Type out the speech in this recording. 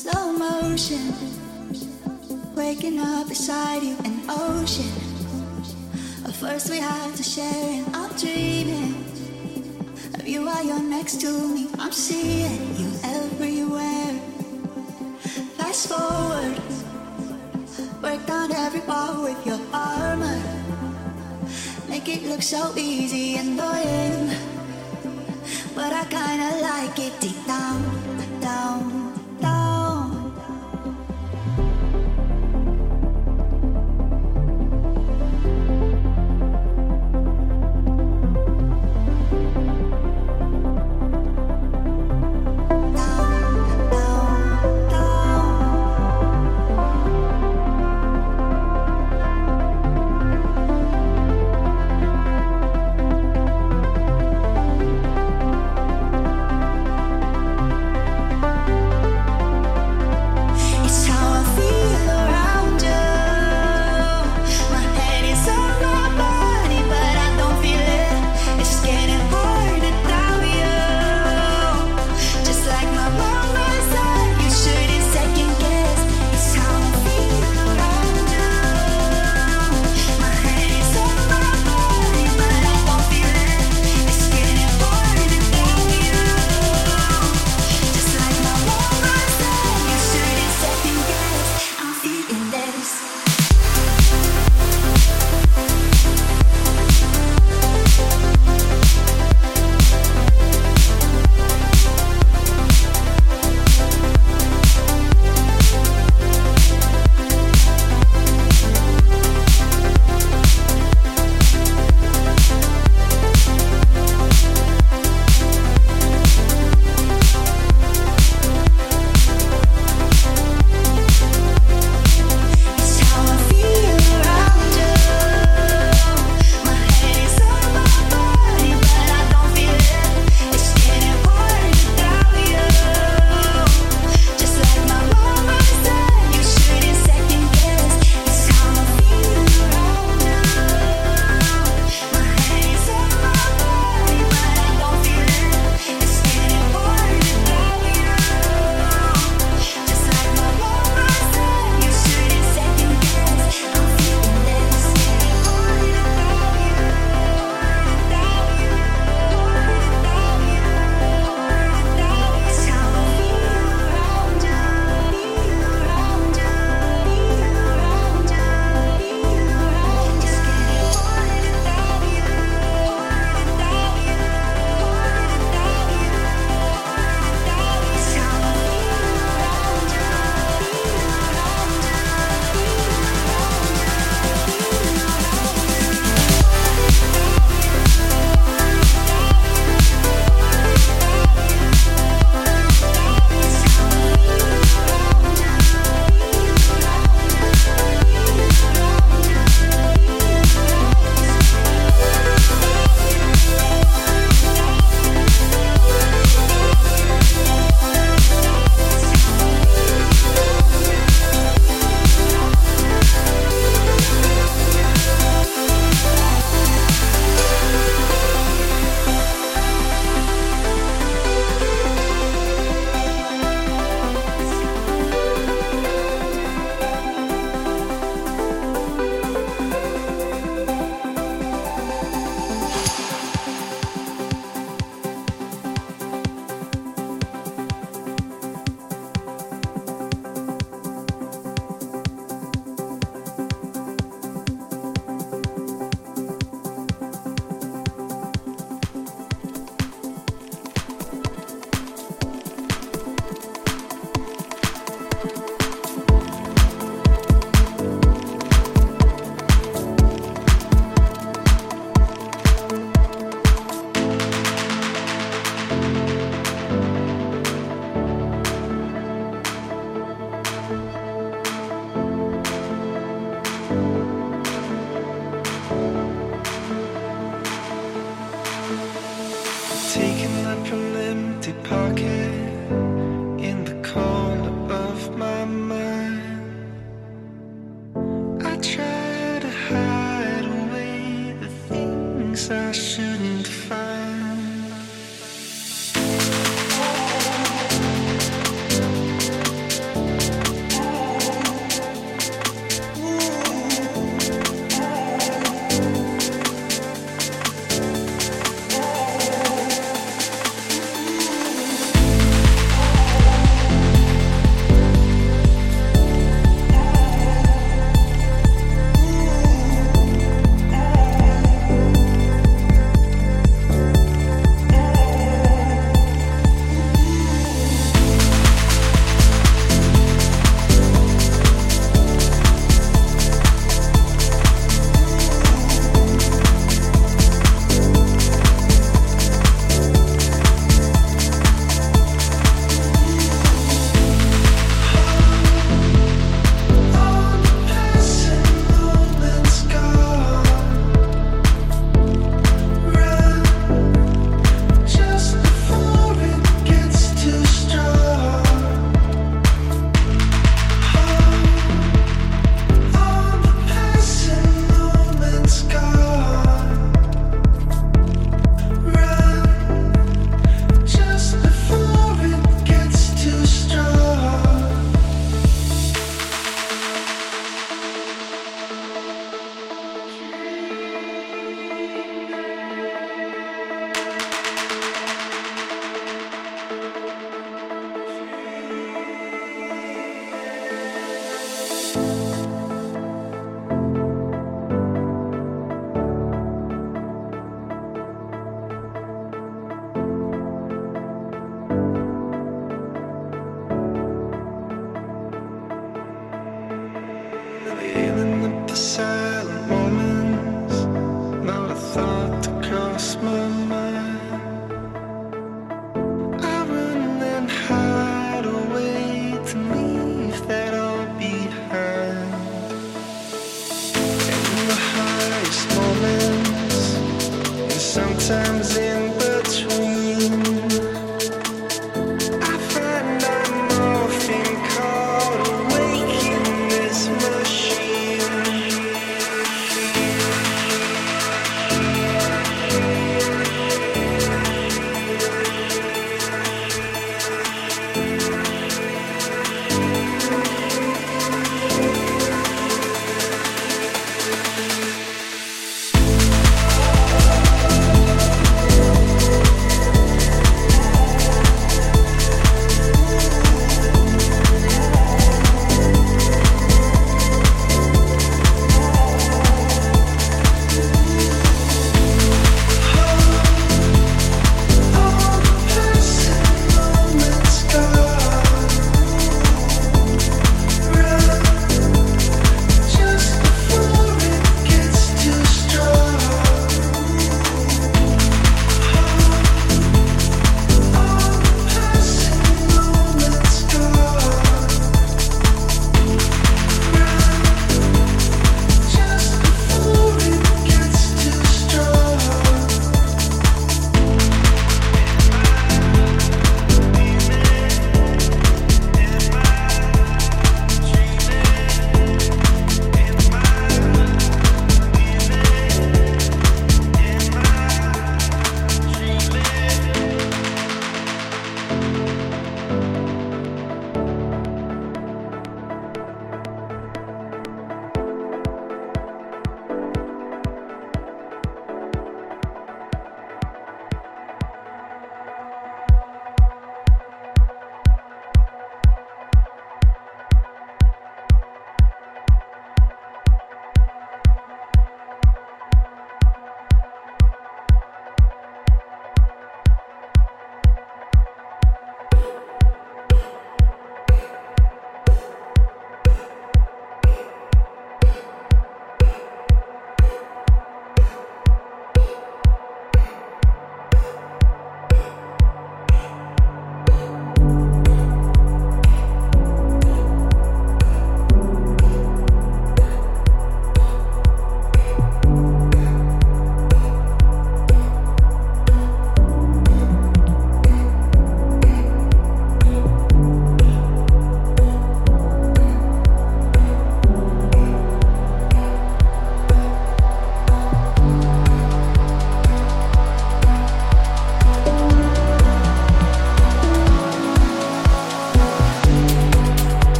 slow motion. Waking up beside you, an ocean. At first we have to share, and I'm dreaming of you while you're next to me. I'm seeing you everywhere. Fast forward, break down every wall with your armor. Make it look so easy and annoying, but I kinda like it deep down, down.